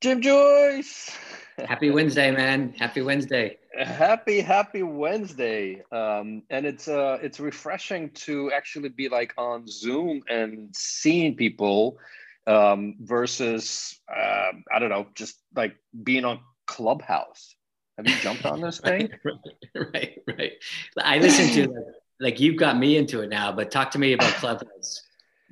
Jim Joyce. Happy Wednesday, man. Happy Wednesday. Happy, happy Wednesday. Um, and it's uh it's refreshing to actually be like on Zoom and seeing people um versus uh, I don't know, just like being on Clubhouse. Have you jumped on this thing? right, right, right. I listen to like, like you've got me into it now, but talk to me about Clubhouse.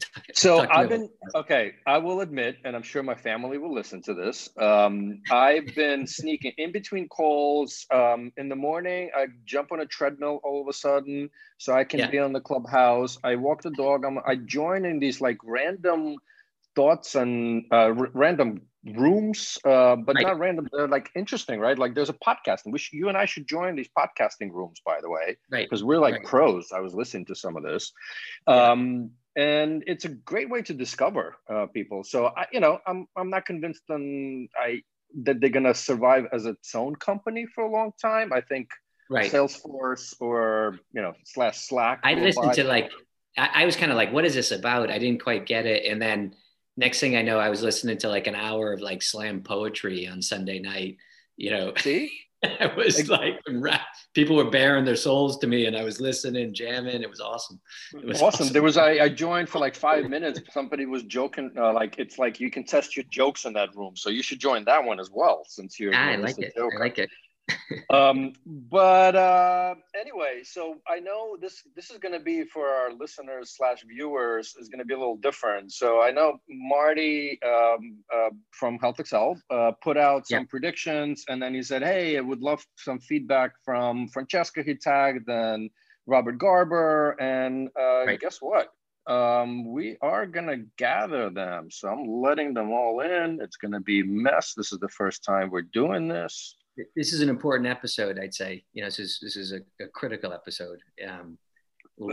So I've been okay. I will admit, and I'm sure my family will listen to this. Um, I've been sneaking in between calls. Um, in the morning, I jump on a treadmill all of a sudden, so I can yeah. be on the clubhouse. I walk the dog. I'm, I join in these like random thoughts and uh, r- random rooms, uh, but right. not random. They're like interesting, right? Like there's a podcast, and we sh- you and I should join these podcasting rooms, by the way, right? Because we're like right. pros. I was listening to some of this. Um, and it's a great way to discover uh, people. So I, you know, I'm I'm not convinced on I that they're gonna survive as its own company for a long time. I think right. Salesforce or you know slash Slack. I listened to like I, I was kind of like, what is this about? I didn't quite get it, and then next thing I know, I was listening to like an hour of like slam poetry on Sunday night. You know, see. it was like people were baring their souls to me and I was listening, jamming. It was awesome. It was awesome. awesome. There was, I, I joined for like five minutes. Somebody was joking. Uh, like, it's like you can test your jokes in that room. So you should join that one as well, since you're, ah, I like it. I like it um, but uh, anyway, so I know this this is going to be for our listeners slash viewers is going to be a little different. So I know Marty um, uh, from HealthXL uh, put out some yeah. predictions, and then he said, "Hey, I would love some feedback from Francesca." He tagged and Robert Garber, and uh, right. guess what? Um, we are gonna gather them. So I'm letting them all in. It's gonna be mess. This is the first time we're doing this this is an important episode. I'd say, you know, this is this is a, a critical episode. Um,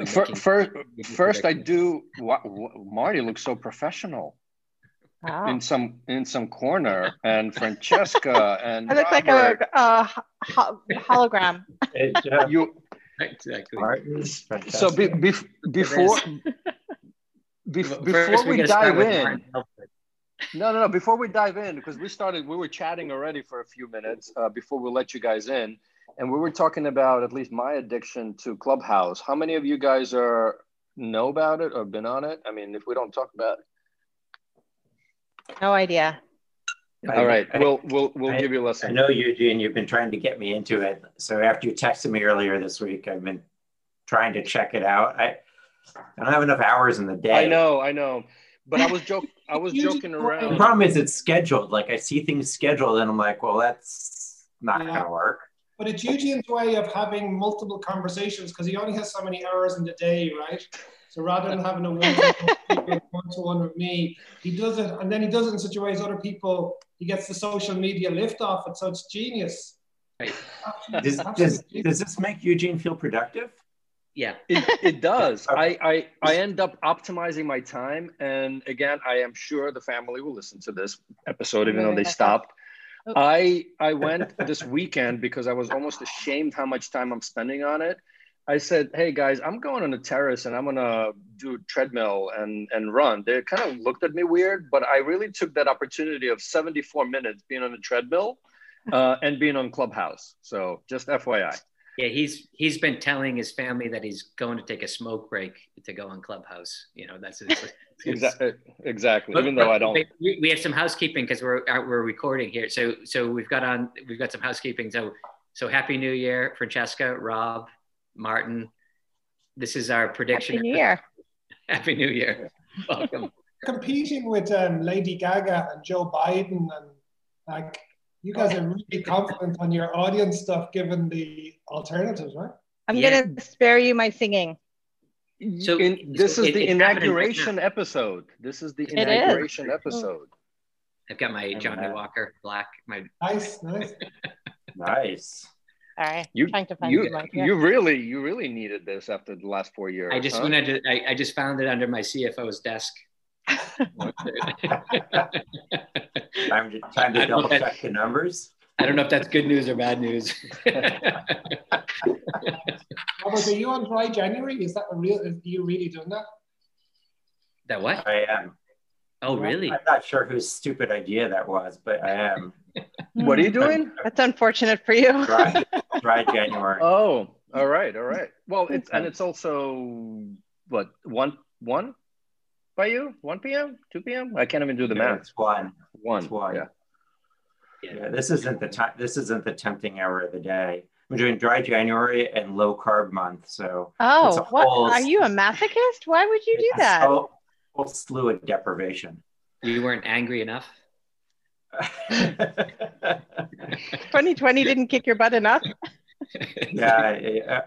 first, first, first I do. What, what, Marty looks so professional. In some in some corner, and Francesca and I look Robert. like a, a ho- hologram. you exactly. So be, be, before be, before we, we dive in, no, no, no. Before we dive in, because we started, we were chatting already for a few minutes uh, before we let you guys in, and we were talking about at least my addiction to Clubhouse. How many of you guys are know about it or been on it? I mean, if we don't talk about it, no idea. All right, we'll we'll we'll I, give you a lesson. I know Eugene, you've been trying to get me into it. So after you texted me earlier this week, I've been trying to check it out. I I don't have enough hours in the day. I know, I know. But I was joking. I was joking around. The problem is it's scheduled. Like I see things scheduled, and I'm like, well, that's not yeah. gonna work. But it's Eugene's way of having multiple conversations because he only has so many hours in the day, right? So rather than having a one-to-one with me, he does it, and then he does it in such a way as other people. He gets the social media lift off it, so it's genius. Right. Does, does, does this make Eugene feel productive? Yeah. It, it does. I, I i end up optimizing my time and again i am sure the family will listen to this episode even though they stopped. I i went this weekend because i was almost ashamed how much time i'm spending on it. I said hey guys i'm going on a terrace and i'm gonna do treadmill and and run. They kind of looked at me weird but i really took that opportunity of 74 minutes being on a treadmill uh, and being on clubhouse. So just fyi yeah, he's he's been telling his family that he's going to take a smoke break to go on Clubhouse. You know, that's his, exactly exactly. But, Even though I don't, we, we have some housekeeping because we're uh, we're recording here. So so we've got on we've got some housekeeping. So so happy New Year, Francesca, Rob, Martin. This is our prediction. Happy New Year. happy New Year. Welcome. Competing with um, Lady Gaga and Joe Biden and like you guys are really confident on your audience stuff given the alternatives, right? I'm yeah. gonna spare you my singing. So In, this is it, the inauguration episode. This is the inauguration episode. I've got my Johnnie Walker black. My nice, nice, nice. All right, you, trying to find you, you really, you really needed this after the last four years. I just huh? wanted to. I, I just found it under my CFO's desk. time to, time to double check the numbers. I don't know if that's good news or bad news. Robert, are you on dry January? Is that a real? Are you really doing that? That what? I am. Oh, really? I'm not sure whose stupid idea that was, but I am. what are you doing? That's unfortunate for you. dry, dry January. Oh, all right, all right. Well, it's and it's also what one one by you? One p.m., two p.m. I can't even do the Yeah, math. It's one. One. It's one. Yeah. Yeah, this isn't the time. This isn't the tempting hour of the day. I'm doing dry January and low carb month, so oh, It's Oh, a what? whole- Are you a masochist? Why would you do it's that? whole, whole slew of deprivation. You weren't angry enough. 2020 didn't kick your butt enough. yeah, I, I,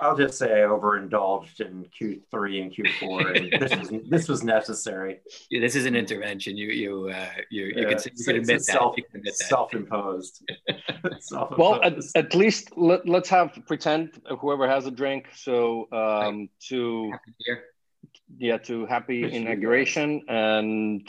I'll just say I overindulged in Q3 and Q4, and this was this was necessary. Yeah, This is an intervention. You you uh, you you Yeah, can you it's- can admit that. self- You can admit that. Self-imposed. Well, Self-imposed. at, at least let, let's have pretend whoever has a drink. So um, to Happy yeah, to happy Wish inauguration and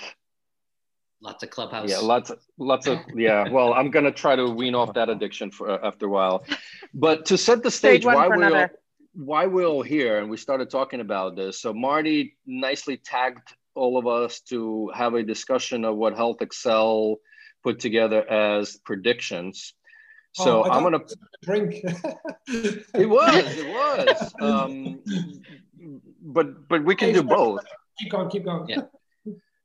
Lots of clubhouse. yeah, lots of lots of yeah. Well, I'm gonna try to wean off that addiction for uh, after a while. But to set the Stage stage, why for we're all, why we're all here, and we started talking about this. So Marty nicely tagged all of us to have a discussion of what HealthXL put together as predictions. So Oh, I I'm gonna it was a drink. It was, it was. Um, but but we can do both. Keep going, keep going. Yeah.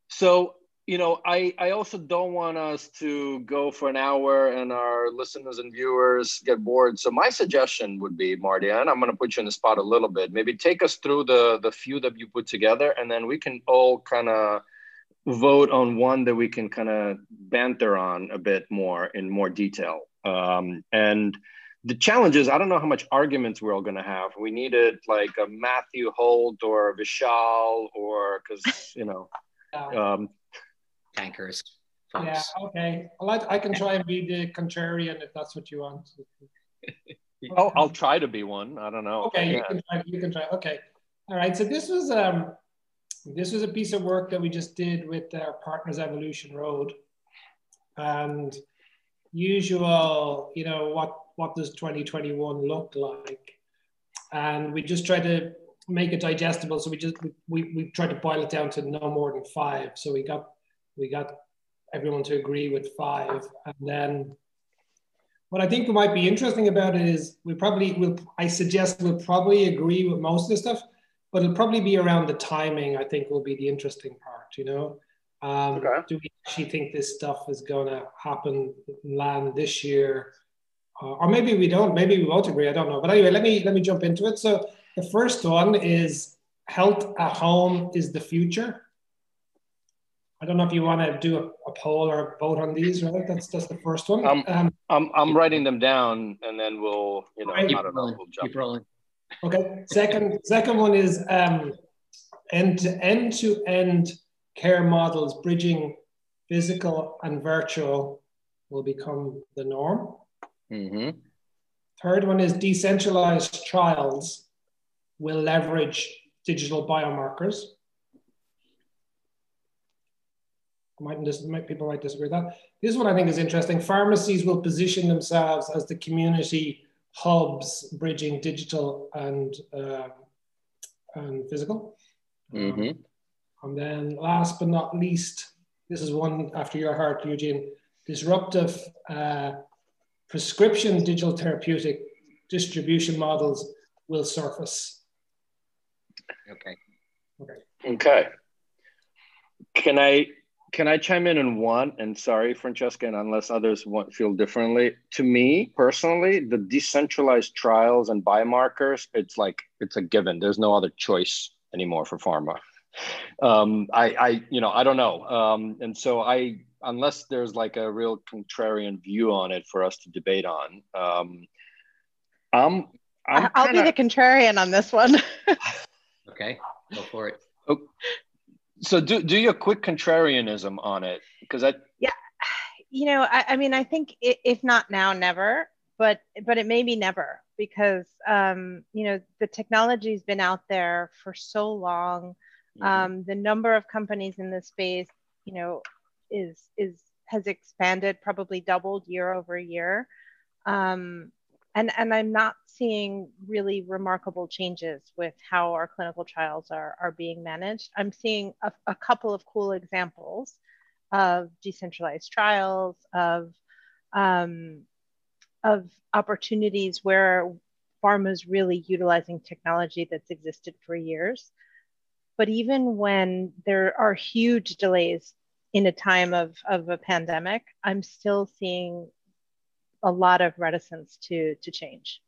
So you know, I I also don't want us to go for an hour and our listeners and viewers get bored. So my suggestion would be, Marty, and I'm going to put you in the spot a little bit. Maybe take us through the the few that you put together, and then we can all kind of vote on one that we can kind of banter on a bit more in more detail. Um, and the challenge is, I don't know how much arguments we're all going to have. We needed like a Matthew Holt or a Vishal or because, you know, um, tankers. Yeah, okay. Well, I, I can try and be the contrarian if that's what you want. oh, I'll try to be one. I don't know. Okay, you can try. You can try. Okay. All right. So this was um, this was a piece of work that we just did with our partners, Evolution Road, and usual. You know what? What does 2021 look like? And we just try to make it digestible. So we just we, we, we tried to boil it down to no more than five. So we got we got everyone to agree with five, and then what I think might be interesting about it is we probably will. I suggest we'll probably agree with most of the stuff, but it'll probably be around the timing. I think will be the interesting part. You know, um, Okay. do we actually think this stuff is going to happen, land this year, uh, or maybe we don't? Maybe we won't agree. I don't know. But anyway, let me let me jump into it. So the first one is health at home is the future. I don't know if you want to do a, a poll or a vote on these, right? That's that's the first one. Um, um, I'm I'm writing them down, and then we'll you know I Keep don't know rolling. we'll jump. Keep rolling. Okay. Second, second one is um, end to end to end care models bridging physical and virtual will become the norm. hmm Third one is decentralized trials will leverage digital biomarkers. Might, dis- might people might disagree with that. This one I think is interesting. Pharmacies will position themselves as the community hubs bridging digital and um, and physical. Um, hmm and then last but not least, this is one after your heart, Eugene, disruptive uh, prescription digital therapeutic distribution models will surface. Okay. Okay. Okay. Can I can I chime in on one? And sorry, Francesca, and unless others want feel differently. To me personally, the decentralized trials and biomarkers, it's like it's a given. There's no other choice anymore for pharma. Um, I, I, you know, I don't know. Um, and so I, unless there's like a real contrarian view on it for us to debate on, um, I'm, I'm I- I'll kinda- be the contrarian on this one. Okay. Go for it. So do do your quick contrarianism on it because I yeah, you know, I, I mean, I think i if not now, never. But but it may be never because um, you know the technology's been out there for so long. Mm-hmm. Um, the number of companies in this space, you know, is is has expanded, probably doubled year over year. Um, and, and I'm not seeing really remarkable changes with how our clinical trials are, are being managed. I'm seeing a, a couple of cool examples of decentralized trials, of, um, of opportunities where pharma is really utilizing technology that's existed for years. But even when there are huge delays in a time of, of a pandemic, I'm still seeing a lot of reticence to to change.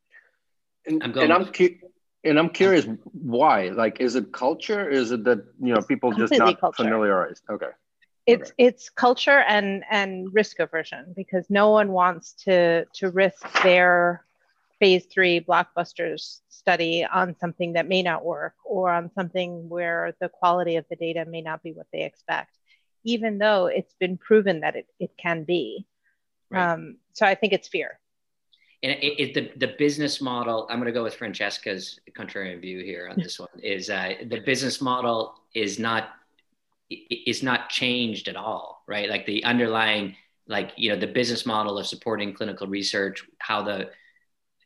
And I'm, and I'm cu- and I'm curious why. Like, is it culture? Is it that you know people Completely just not culture. familiarized? Okay. It's okay. it's culture and and risk aversion because no one wants to to risk their phase three blockbusters study on something that may not work or on something where the quality of the data may not be what they expect, even though it's been proven that it, it can be. Right. Um, so I think it's fear. And it, it, the, the business model, I'm going to go with Francesca's contrarian view here on this one, is uh, the business model is not is not changed at all, right? Like the underlying, like you know, the business model of supporting clinical research, how the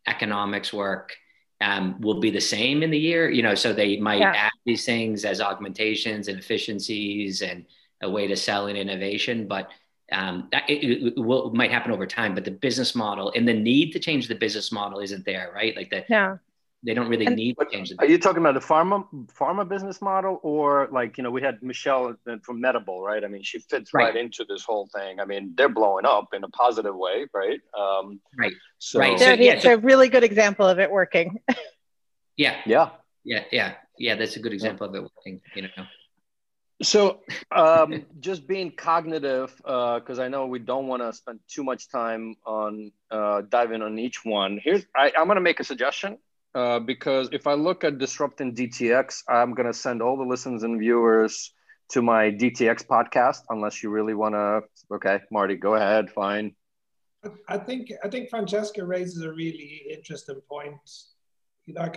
economics work, um, will be the same in the year. You know, so they might yeah. add these things as augmentations and efficiencies and a way to sell an innovation, but um, it, it, will, might happen over time, but the business model and the need to change the business model isn't there, right? Like that. Yeah. They don't really and, need to change. The are you talking about the pharma pharma business model, or like you know we had Michelle from Medable, right? I mean, she fits right. right into this whole thing. I mean, they're blowing up in a positive way, right? Um, right. So, right. So, yeah, it's so, a really good example of it working. yeah. Yeah. Yeah. Yeah. Yeah. That's a good example yeah. of it working. You know. So, um, just being cognitive, because uh, I know we don't want to spend too much time on uh, diving on each one. Here's I, am going to make a suggestion uh, because if I look at disrupting DTX, I'm going to send all the listeners and viewers to my DTX podcast. Unless you really want to, okay, Marty, go ahead. Fine. I think I think Francesca raises a really interesting point. Like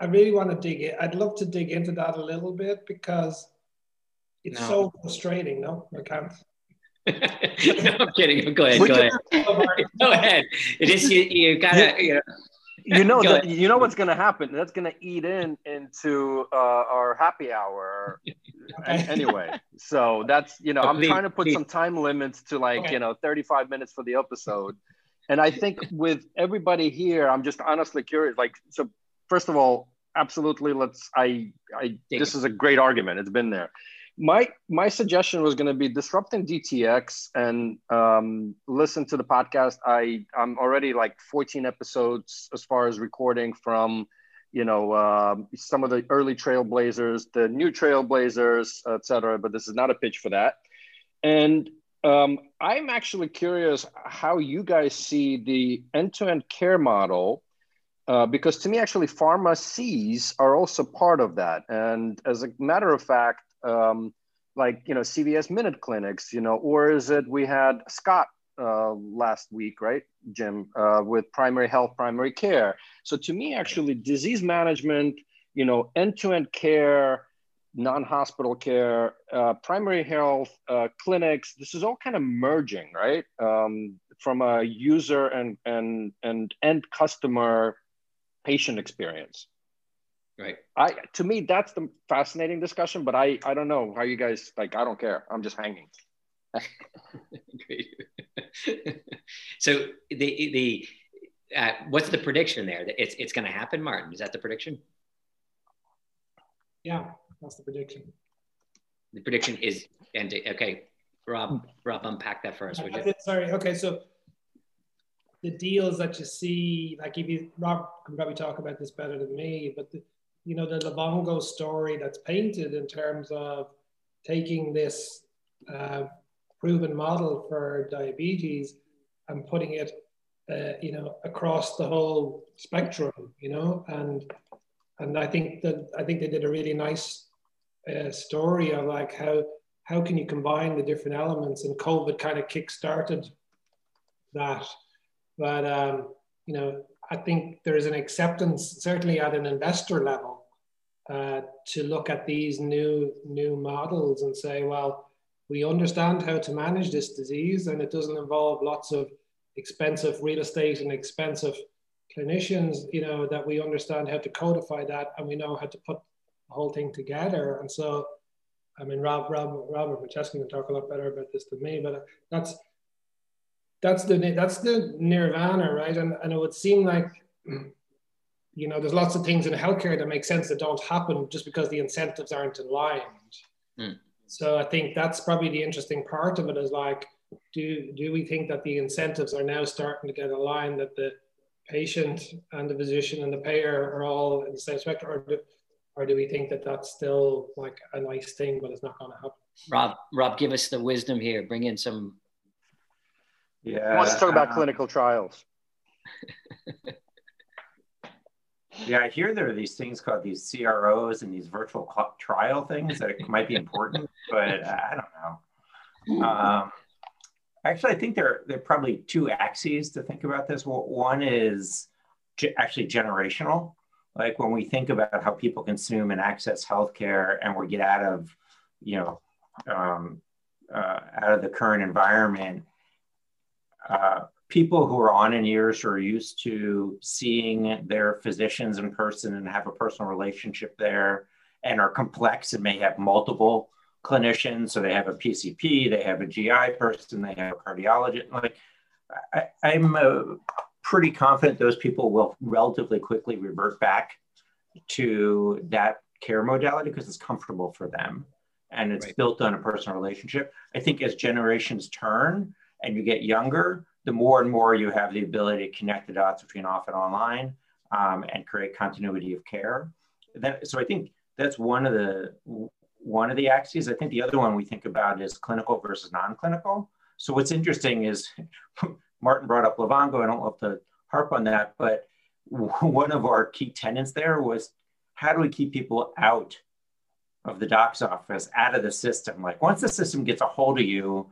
I really want to dig it. I'd love to dig into that a little bit because it's no. so frustrating. No, I can't. no, I'm kidding. Go ahead. Go ahead. go ahead. It is you. You gotta. You know. You know, that, you know what's going to happen. That's going to eat in into uh, our happy hour anyway. So that's you know, I'm trying to put some time limits to like okay. you know 35 minutes for the episode. And I think with everybody here, I'm just honestly curious. Like, so first of all, absolutely. Let's. I. I. This is a great argument. It's been there. My my suggestion was going to be disrupting DTX and um, listen to the podcast. I I'm already like 14 episodes as far as recording from you know uh, some of the early trailblazers the new trailblazers etc but this is not a pitch for that and um, i'm actually curious how you guys see the end-to-end care model uh, because to me, actually, pharmacies are also part of that. And as a matter of fact, um, like you know, CVS Minute clinics, you know, or is it we had Scott uh, last week, right, Jim, uh, with primary health, primary care. So to me, actually, disease management, you know, end-to-end care, non-hospital care, uh, primary health uh, clinics. This is all kind of merging, right? Um, from a user and and and end customer patient experience. Right. I to me that's the fascinating discussion, but I I don't know how you guys like. I don't care. I'm just hanging. Great. so the the uh, what's the prediction there? That it's it's going to happen, Martin. Is that the prediction? Yeah, that's the prediction. The prediction is and okay, Rob. Rob, unpack that for us, would you? Sorry. Okay, so the deals that you see, like if you Rob can probably talk about this better than me, but the, you know the Livongo story that's painted in terms of taking this uh, proven model for diabetes and putting it, uh, you know, across the whole spectrum, you know, and and I think that I think they did a really nice uh, story of like how how can you combine the different elements, and COVID kind of kick started that but um, you know, I think there is an acceptance, certainly at an investor level, uh, to look at these new new models and say, well, we understand how to manage this disease, and it doesn't involve lots of expensive real estate and expensive clinicians, you know, that we understand how to codify that and we know how to put the whole thing together. And so, I mean, Rob, Rob, Robert Francesca can talk a lot better about this than me, but that's that's the that's the nirvana, right? And and it would seem like you know there's lots of things in healthcare that make sense that don't happen just because the incentives aren't aligned. Mm. So I think that's probably the interesting part of it is like, do do we think that the incentives are now starting to get aligned that the patient and the physician and the payer are all in the same spectrum, or do, or do we think that that's still like a nice thing, but it's not going to happen? Rob, Rob, give us the wisdom here. Bring in some. Yeah. Let's talk about clinical trials. yeah, I hear there are these things called these CROs and these virtual trial things that might be important, but I don't know. Um, Actually, I think there, there are probably two axes to think about this. One is actually generational. Like when we think about how people consume and access healthcare and we get out of, you know, um, uh, out of the current environment, uh, people who are on in years who are used to seeing their physicians in person and have a personal relationship there and are complex and may have multiple clinicians. So they have a PCP, they have a GI person, they have a cardiologist. Like I, I'm uh, pretty confident those people will relatively quickly revert back to that care modality because it's comfortable for them and it's right. built on a personal relationship. I think as generations turn and you get younger, the more and more you have the ability to connect the dots between off and online um, and create continuity of care. Then, so I think that's one of the one of the axes. I think the other one we think about is clinical versus non-clinical. So what's interesting is Martin brought up Livongo. I don't love to harp on that, but one of our key tenants there was how do we keep people out of the doc's office, out of the system? Like once the system gets a hold of you,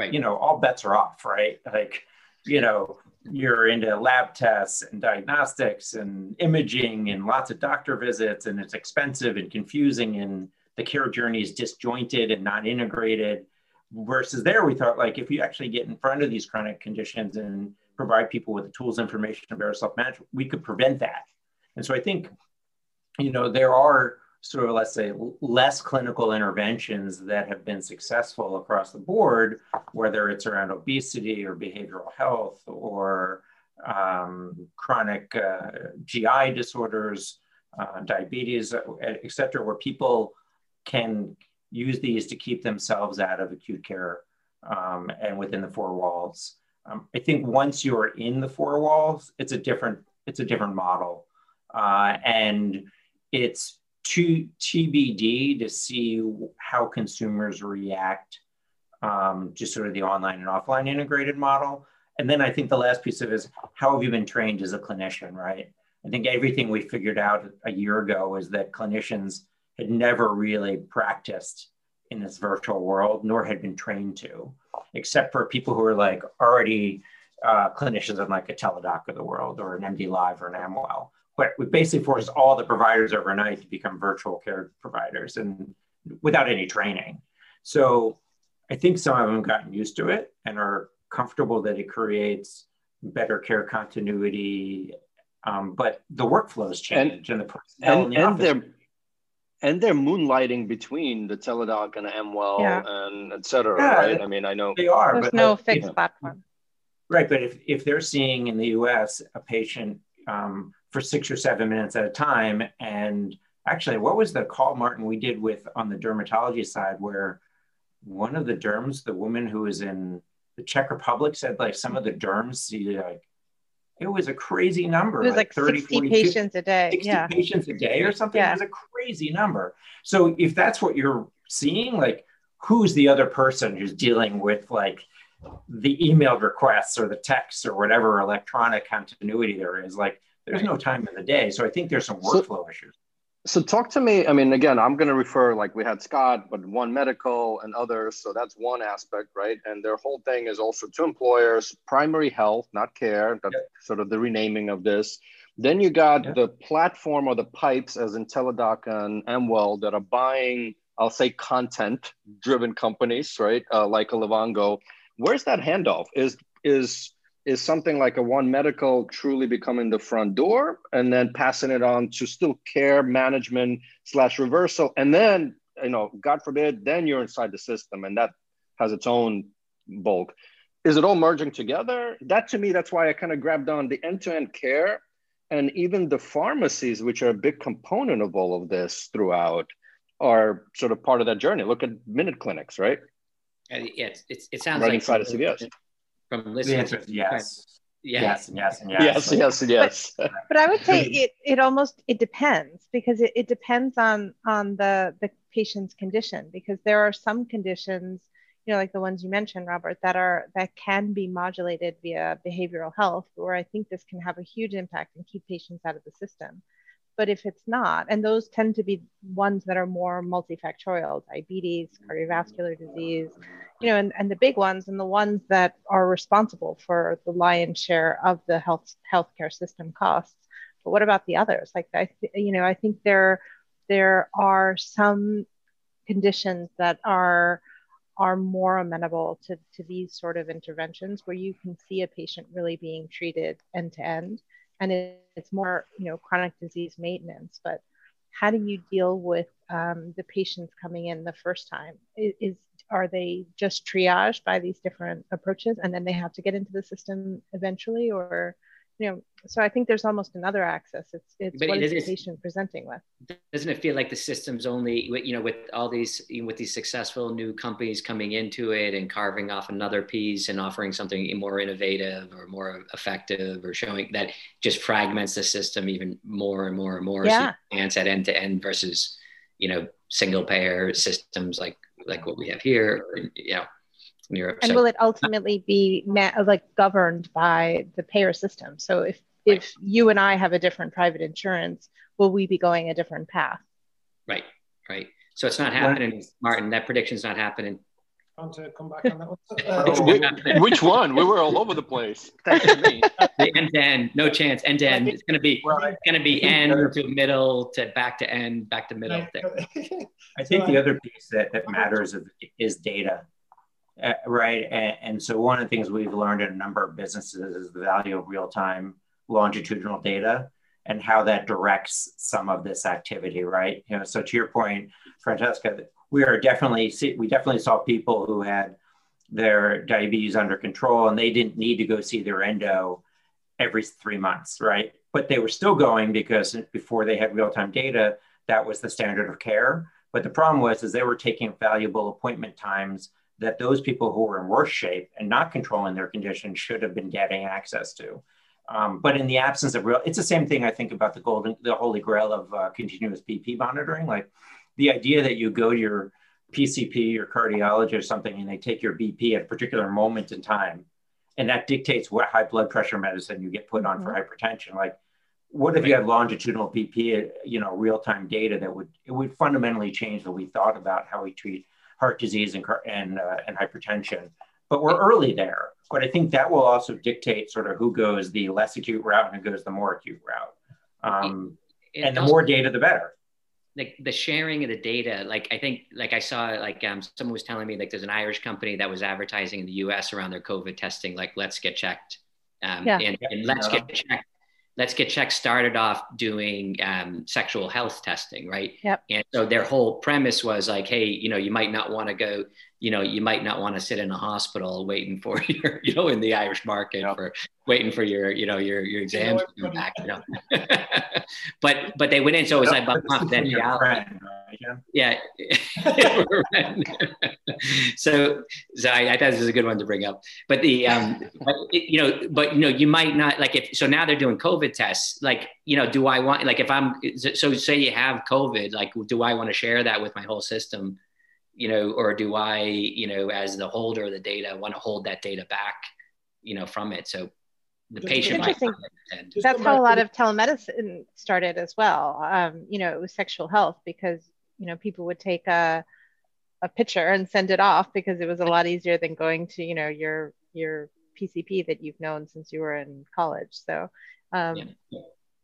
right. you know, all bets are off, right? Like, you know, you're into lab tests and diagnostics and imaging and lots of doctor visits and it's expensive and confusing and the care journey is disjointed and not integrated. Versus there, we thought like if you actually get in front of these chronic conditions and provide people with the tools, information, and better self-management, we could prevent that. And so I think, you know, there are sort of let's say less clinical interventions that have been successful across the board, whether it's around obesity or behavioral health or um, chronic uh, GI disorders, uh, diabetes, et cetera, where people can use these to keep themselves out of acute care um, and within the four walls. Um, I think once you're in the four walls, it's a different it's a different model, uh, and it's to TBD to see how consumers react um, to sort of the online and offline integrated model. And then I think the last piece of it is how have you been trained as a clinician, right? I think everything we figured out a year ago is that clinicians had never really practiced in this virtual world, nor had been trained to, except for people who are like already uh, clinicians in like a Teladoc of the world or an MD Live or an Amwell. But we basically forced all the providers overnight to become virtual care providers and without any training. So I think some of them gotten used to it and are comfortable that it creates better care continuity. Um, but the workflows change and, and the personnel and, the and they're and they're moonlighting between the Teladoc and Amwell yeah. and et cetera, yeah, right? I mean, I know they are. There's but no like, fixed platform. Right, but if, if they're seeing in the U.S. a patient um, for six or seven minutes at a time, and actually, what was the call, Martin, we did with on the dermatology side, where one of the derms, the woman who was in the Czech Republic, said like some of the derms see like it was a crazy number. It was like, like 30, 60 40, patients a day. 60 yeah. patients a day or something. Yeah. It was a crazy number. So if that's what you're seeing, like who's the other person who's dealing with like the emailed requests or the texts or whatever electronic continuity there is? Like there's no time in the day. So I think there's some workflow so, issues. So talk to me i mean again i'm going to refer like we had scott but one medical and others so that's one aspect right? And their whole thing is also to employers primary health not care that's sort of the renaming of this. Then you got the platform or the pipes as in teladoc and amwell that are buying i'll say content driven companies right? Uh, like a livongo where's that handoff? Is is is something like a one medical truly becoming the front door and then passing it on to still care management slash reversal? And then you know god forbid then you're inside the system and that has its own bulk. Is it all merging together? That to me that's why i kind of grabbed on the end-to-end care and even the pharmacies which are a big component of all of this throughout are sort of part of that journey. Look at minute clinics right yeah, it, it sounds right like inside of cvs from The answer is yes. Yeah. Yes, and yes, and yes. yes yes yes but i would say it, it almost it depends because it, it depends on on the the patient's condition because there are some conditions you know like the ones you mentioned robert that are that can be modulated via behavioral health where i think this can have a huge impact and keep patients out of the system but if it's not and those tend to be ones that are more multifactorial diabetes cardiovascular disease you know and, and the big ones and the ones that are responsible for the lion's share of the health healthcare system costs. But what about the others? Like i th- you know i think there there are some conditions that are are more amenable to, to these sort of interventions where you can see a patient really being treated end to end and it, it's more you know chronic disease maintenance but how do you deal with um, the patients coming in the first time? Is, is are they just triaged by these different approaches and then they have to get into the system eventually or you know so i think there's almost another access. It's it's But what it is the patient presenting with. Doesn't it feel like the system's only you know with all these with these successful new companies coming into it and carving off another piece and offering something more innovative or more effective or showing that just fragments the system even more and more and more Yeah. so at end to end versus you know single payer systems like like what we have here you know in Europe and so will it ultimately be ma- like governed by the payer system so if Right. if you and i have a different private insurance will we be going a different path right right so it's not happening martin that prediction's not happening Want to come back on that one? Uh, It's Which- not happening. which one we were all over the place thanks to me the end to end, no chance. End to end. It's gonna be Well, I- it's gonna be end to middle to back to end, back to middle. thing. I think the other piece that, that matters is, is data, uh, right? And, and so one of the things we've learned in a number of businesses is the value of real time longitudinal data and how that directs some of this activity, right? You know, so to your point, Francesca, we are definitely see, we definitely saw people who had their diabetes under control and they didn't need to go see their endo every three months, right? But they were still going because before they had real time data, that was the standard of care. But the problem was is they were taking valuable appointment times that those people who were in worse shape and not controlling their condition should have been getting access to. Um, but in the absence of real, it's the same thing I think about the golden, the holy grail of uh, continuous BP monitoring. Like the idea that you go to your PCP or cardiologist or something and they take your BP at a particular moment in time, and that dictates what high blood pressure medicine you get put on for hypertension. Like, what if you had longitudinal BP, you know, real time data that would it would fundamentally change the way we thought about how we treat heart disease and and uh, and hypertension. But we're early there. But I think that will also dictate sort of who goes the less acute route and who goes the more acute route. Um, It and the more data, the better. like the sharing of the data like i think like i saw like um, someone was telling me like there's an irish company that was advertising in the us around their covid testing like LetsGetChecked um, Yeah. and, and LetsGetChecked LetsGetChecked started off doing um, sexual health testing right Yep. and so their whole premise was like hey you know you might not want to go you know you might not want to sit in a hospital waiting for your you know in the irish market for waiting for your you know your your exams to come back you know but but they went in so it was like about This is from confidentiality friend, right, yeah. so, so I, I thought this is a good one to bring up. But the, um, but you know, but you know, you might not like if so now they're doing COVID tests. Like, you know, do I want like if I'm so say you have COVID, like, do I want to share that with my whole system? You know, or do I, you know, as the holder of the data, want to hold that data back, you know, from it? So the Just patient might interesting. and that's how a lot of telemedicine started as well. Um, you know, it was sexual health because you know people would take a a picture and send it off because it was a lot easier than going to you know your your PCP that you've known since you were in college. So um, yeah.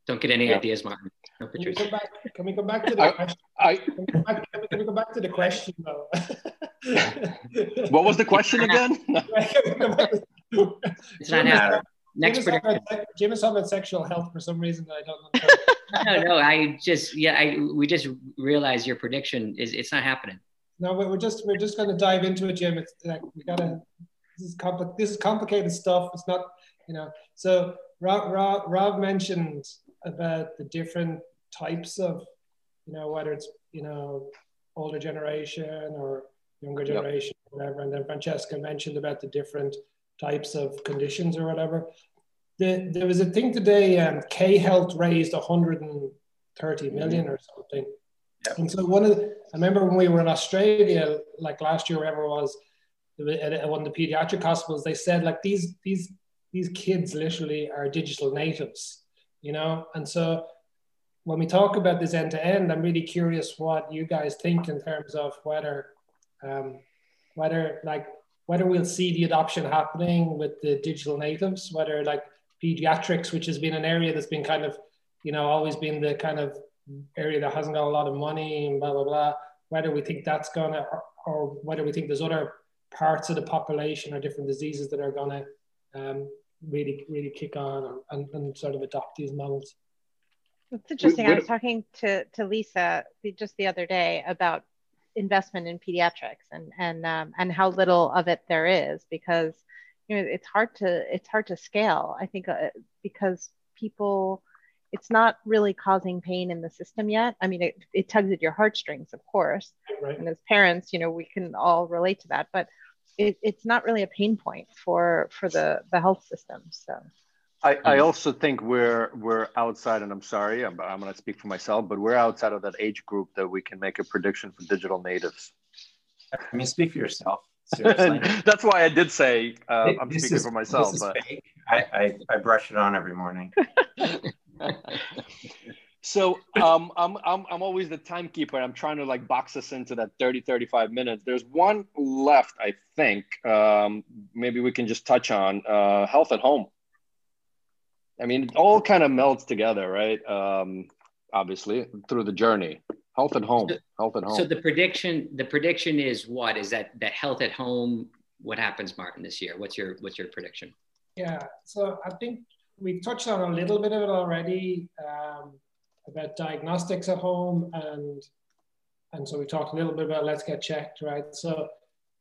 Don't get any Yeah. ideas, Martin. No Can we pictures. go back? Can we go back to the I- question? I, Can we, go back, can we- can we go back to the question though? what was the question again? Can we go back to- It's not happening. Next Jim is, prediction. about, Jim is talking about sexual health for some reason that I don't know. No, no, I just yeah, I we just realized your prediction is it's not happening. No, we're just we're just going to dive into it, Jim. It's like we gotta. This is compli- This is complicated stuff. It's not, you know. So Rob, Rob, Rob mentioned about the different types of, you know, whether it's you know older generation or younger Yep. generation, whatever. And then Francesca mentioned about the different types of conditions or whatever. The, there was a thing today. Um, K Health raised 130 million or something. Yep. And so one of the, I remember when we were in Australia, like last year, wherever it was, at one of the pediatric hospitals, they said like these these these kids literally are digital natives, you know. And so when we talk about this end to end, I'm really curious what you guys think in terms of whether um, whether like whether we'll see the adoption happening with the digital natives, whether like pediatrics, which has been an area that's been kind of, you know, always been the kind of area that hasn't got a lot of money and blah blah blah. Whether we think that's gonna, or, or whether we think there's other parts of the population or different diseases that are gonna um, really really kick on and, and sort of adopt these models. It's interesting. I we- was talking to, to Lisa just the other day about investment in pediatrics and and um, and how little of it there is because you know it's hard to it's hard to scale. I think uh, because people it's not really causing pain in the system yet. I mean, it, it tugs at your heartstrings, of course, Right. and as parents, you know, we can all relate to that, but it, it's not really a pain point for for the the health system. So I, I also think we're we're outside, and I'm sorry, I'm, I'm going to speak for myself, but we're outside of that age group that we can make a prediction for digital natives. I mean, speak for yourself. Seriously. That's why I did say uh, I'm This speaking is- for myself. this is But fake. I, I, I brush it on every morning. so um, I'm, I'm I'm always the timekeeper. I'm trying to like box us into that 30 35 minutes. There's one left, I think. Um, maybe we can just touch on uh, health at home. I mean, it all kind of melds together, right? Um, obviously through the journey. Health at home. Health at home. So the prediction, the prediction is what? Is that that health at home? What happens, Martin, this year? What's your what's your prediction? Yeah, so I think we touched on a little bit of it already um, about diagnostics at home, and and so we talked a little bit about LetsGetChecked, right? So,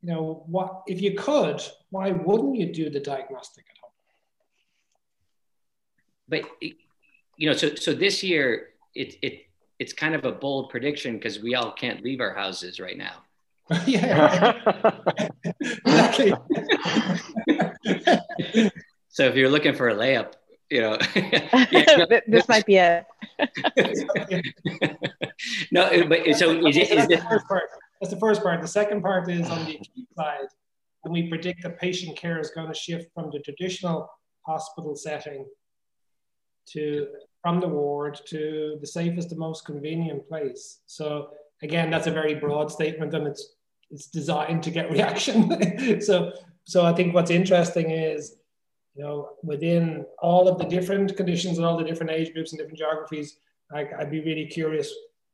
you know, what if you could? Why wouldn't you do the diagnostic at home? But you know, so so this year it it it's kind of a bold prediction because we all can't leave our houses right now. yeah, exactly. So if you're looking for a layup, you know, yeah, no, this might be it. No, eh, but eh, so is, it, is that's, the first part. that's the first part. The second part is on the acute side, and we predict that patient care is going to shift from the traditional hospital setting to from the ward to the safest and most convenient place. So again, that's a very broad statement, and it's it's designed to get reaction. so so I think what's interesting is you know within all of the different conditions and all the different age groups and different geographies, like I'd be really curious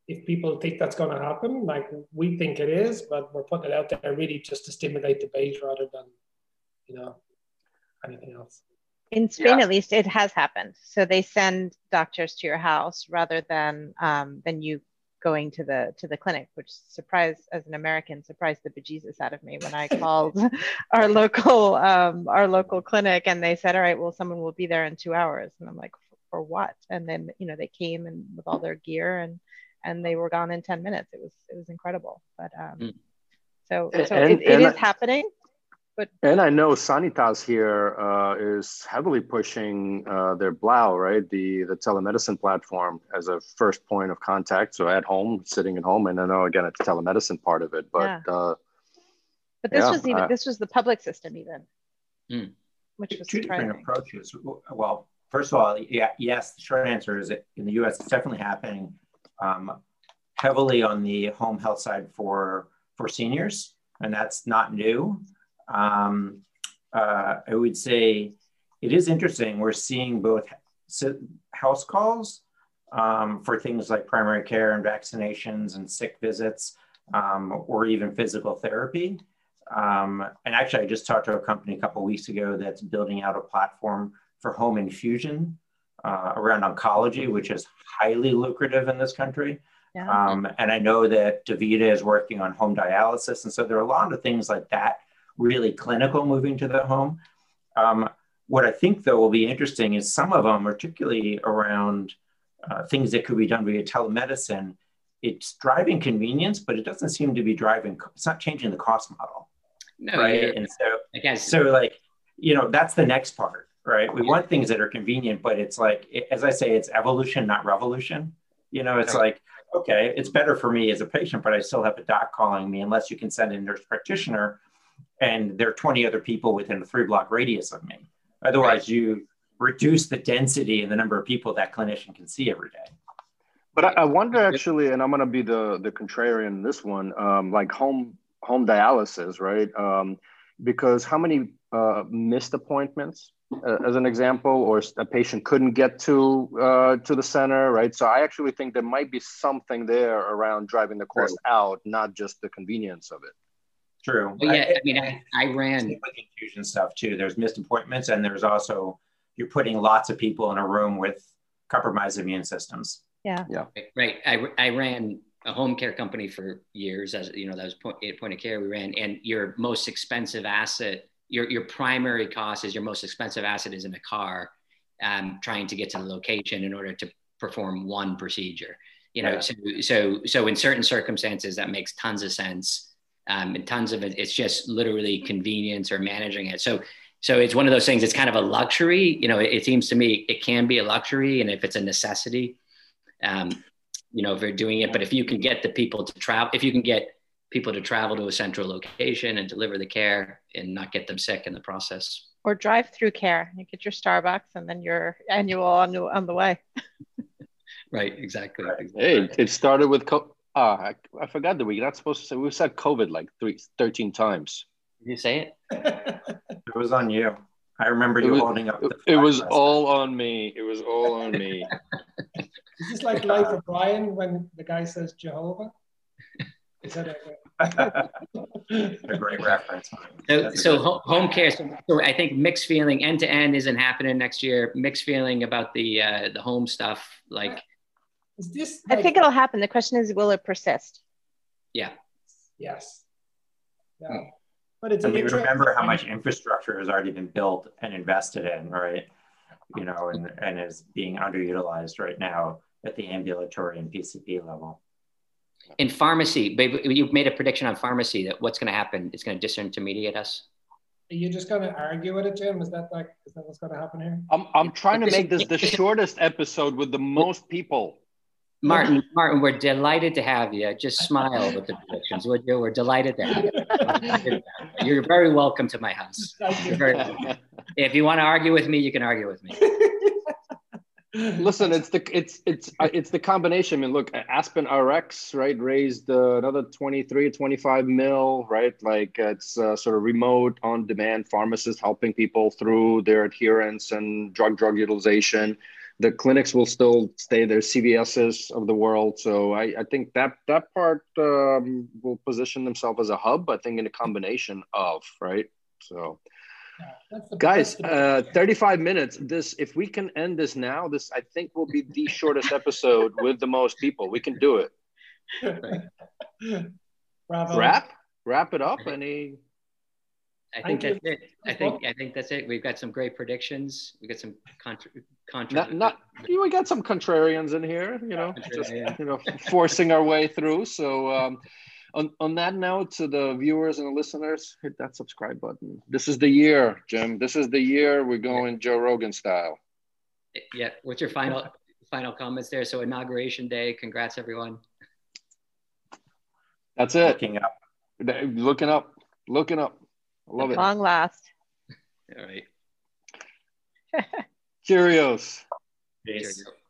if people think that's going to happen. Like we think it is, but we're putting it out there really just to stimulate debate rather than you know anything else. In Spain, Yeah. at least, it has happened. So they send doctors to your house rather than um, than you going to the to the clinic, which surprised as an American surprised the bejesus out of me when I called our local um, our local clinic and they said, all right, well, someone will be there in two hours, and I'm like, for what? And then you know they came and with all their gear and and they were gone in ten minutes. It was it was incredible. But um, Mm. so And- so it, it and is I- happening. And I know Sanitas here uh, is heavily pushing uh, their Blua, right? The the telemedicine platform as a first point of contact. So at home, sitting at home, and I know again it's telemedicine part of it, but Yeah. uh, But this Yeah, was even this was the public system even, Mm. which was two different approaches. Well, first of all, yeah, yes, the short answer is that in the U.S. it's definitely happening um, heavily on the home health side for for seniors, and that's not new. Um, uh, I would say it is interesting. We're seeing both house calls um, for things like primary care and vaccinations and sick visits, um, or even physical therapy. Um, and actually, I just talked to a company a couple weeks ago that's building out a platform for home infusion uh, around oncology, which is highly lucrative in this country. Yeah. Um, and I know that DaVita is working on home dialysis. And so there are a lot of things like that, really clinical moving to the home. Um, what I think, though, will be interesting is some of them, particularly around uh, things that could be done via telemedicine, it's driving convenience, but it doesn't seem to be driving, it's not changing the cost model. No, right. And so, guess. so like, you know, that's the next part, right? We want things that are convenient, but it's like, as I say, it's evolution, not revolution. You know, it's right. like, okay, it's better for me as a patient, but I still have a doc calling me unless you can send a nurse practitioner and there are 20 other people within a three block radius of me. Otherwise, right. you reduce the density and the number of people that clinician can see every day. But I, I wonder actually, and I'm going to be the the contrarian in this one, um, like home home dialysis, right? Um, because how many uh, missed appointments, uh, as an example, or a patient couldn't get to uh, to the center, right? So I actually think there might be something there around driving the cost True. out, not just the convenience of it. True. Well, yeah, I, I mean, I, I ran with infusion stuff too. There's missed appointments, and there's also you're putting lots of people in a room with compromised immune systems. Yeah. Yeah. Right. I, I ran a home care company for years as you know that was point, point of care we ran and your most expensive asset your, your primary cost is your most expensive asset is in a car um, trying to get to the location in order to perform one procedure you know yeah. so so so in certain circumstances that makes tons of sense um, and tons of it it's just literally convenience or managing it so so it's one of those things it's kind of a luxury you know it, it seems to me it can be a luxury and if it's a necessity um, you know, if you're doing it. But if you can get the people to travel, if you can get people to travel to a central location and deliver the care and not get them sick in the process. Or drive through care. You get your Starbucks and then your annual on the, on the way. right, exactly. Hey, it started with, co- ah, I, I forgot that we're not supposed to say, We've said COVID like three, 13 times. Did you say it? it was on you. I remember you was, holding up. it was all on me. It was all on me. Is this like Life of Brian when the guy says Jehovah? Is that a, a great reference? So, so home care. So, so, I think mixed feeling end to end isn't happening next year. Mixed feeling about the uh, the home stuff. Like, is this? Like, I think it'll happen. The question is, will it persist? Yeah. Yes. Yeah. Hmm. But it's. I mean, remember how much infrastructure has already been built and invested in, right? You know, and and is being underutilized right now at the ambulatory and PCP level. In pharmacy, you've made a prediction on pharmacy that what's going to happen? It's going to disintermediate us. Are you just going to argue with it, Jim? Is that like is that what's going to happen here? I'm I'm trying to make this the shortest episode with the most people. Martin, Martin, we're delighted to have you. Just smile with the predictions, would you? We're delighted to have you. You're very welcome to my house. Very, if you want to argue with me, you can argue with me. Listen, it's the it's it's uh, it's the combination. I mean, look, Aspen RX, right, raised uh, another 23, 25 mil, right? Like it's uh, sort of remote on demand pharmacists helping people through their adherence and drug drug utilization. The clinics will still stay there, CVSs of the world. So I, I think that that part um, will position themselves as a hub. I think in a combination of right. So Guys, uh, 35 minutes. This, if we can end this now, this I think will be the shortest episode with the most people. We can do it. Bravo. Wrap, wrap it up. Any? I think that's it. I think I think that's it. We've got some great predictions. We got some contra. contra- not, not we got some contrarians in here. You know, just you know, forcing our way through. So. Um, on, on that note, to the viewers and the listeners, hit that subscribe button. This is the year, Jim. This is the year we're going Joe Rogan style. Yeah. What's your final final comments there? So inauguration day. Congrats, everyone. That's it. Looking up. Looking up. Looking up. I love At it. Long last. All right. Cheerios. Peace. Cheerios.